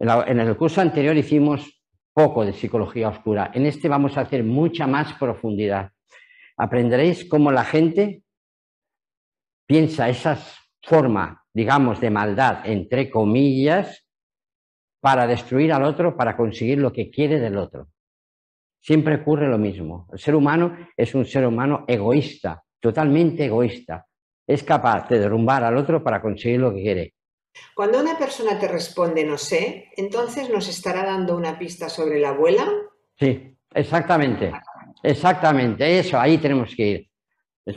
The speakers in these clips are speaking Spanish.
En el curso anterior hicimos poco de psicología oscura. En este vamos a hacer mucha más profundidad. Aprenderéis cómo la gente piensa esa forma, digamos, de maldad, entre comillas, para destruir al otro, para conseguir lo que quiere del otro. Siempre ocurre lo mismo. El ser humano es un ser humano egoísta, totalmente egoísta. Es capaz de derrumbar al otro para conseguir lo que quiere. Cuando una persona te responde no sé, entonces nos estará dando una pista sobre la abuela. Sí, exactamente. Exactamente, eso, ahí tenemos que ir.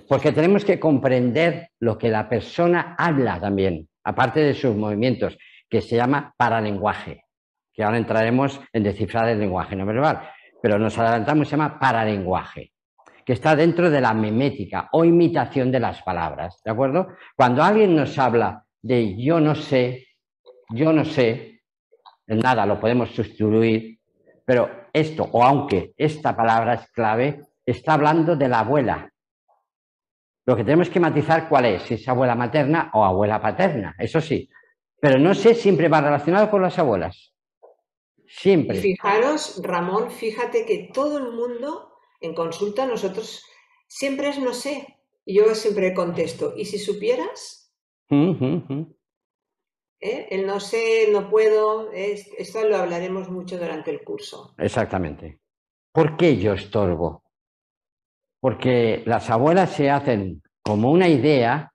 Porque tenemos que comprender lo que la persona habla también, aparte de sus movimientos, que se llama paralenguaje, que ahora entraremos en descifrar el lenguaje no verbal, pero nos adelantamos, se llama paralenguaje, que está dentro de la memética o imitación de las palabras, ¿de acuerdo? Cuando alguien nos habla de yo no sé, yo no sé, nada lo podemos sustituir, pero esto, o aunque esta palabra es clave, está hablando de la abuela. Lo que tenemos que matizar cuál es, si es abuela materna o abuela paterna, eso sí. Pero no sé, siempre va relacionado con las abuelas. Siempre. Fijaros, Ramón, fíjate que todo el mundo en consulta, nosotros siempre es no sé. Y yo siempre contesto, ¿y si supieras? ¿Eh? El no sé, no puedo, esto lo hablaremos mucho durante el curso. Exactamente. ¿Por qué yo estorbo? Porque las abuelas se hacen como una idea,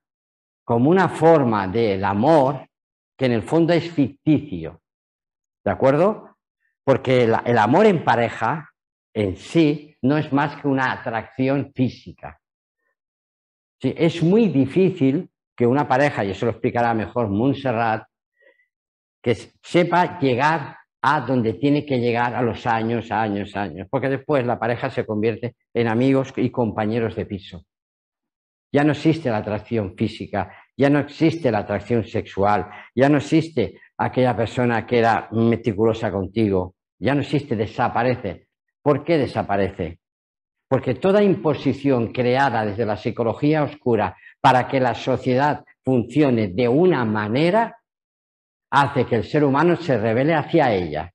como una forma del amor que en el fondo es ficticio. ¿De acuerdo? Porque el amor en pareja en sí no es más que una atracción física. Es muy difícil que una pareja, y eso lo explicará mejor Montserrat, que sepa llegar a donde tiene que llegar a los años, años, años, porque después la pareja se convierte en amigos y compañeros de piso. Ya no existe la atracción física, ya no existe la atracción sexual, ya no existe aquella persona que era meticulosa contigo, ya no existe, desaparece. ¿Por qué desaparece? Porque toda imposición creada desde la psicología oscura para que la sociedad funcione de una manera hace que el ser humano se revele hacia ella.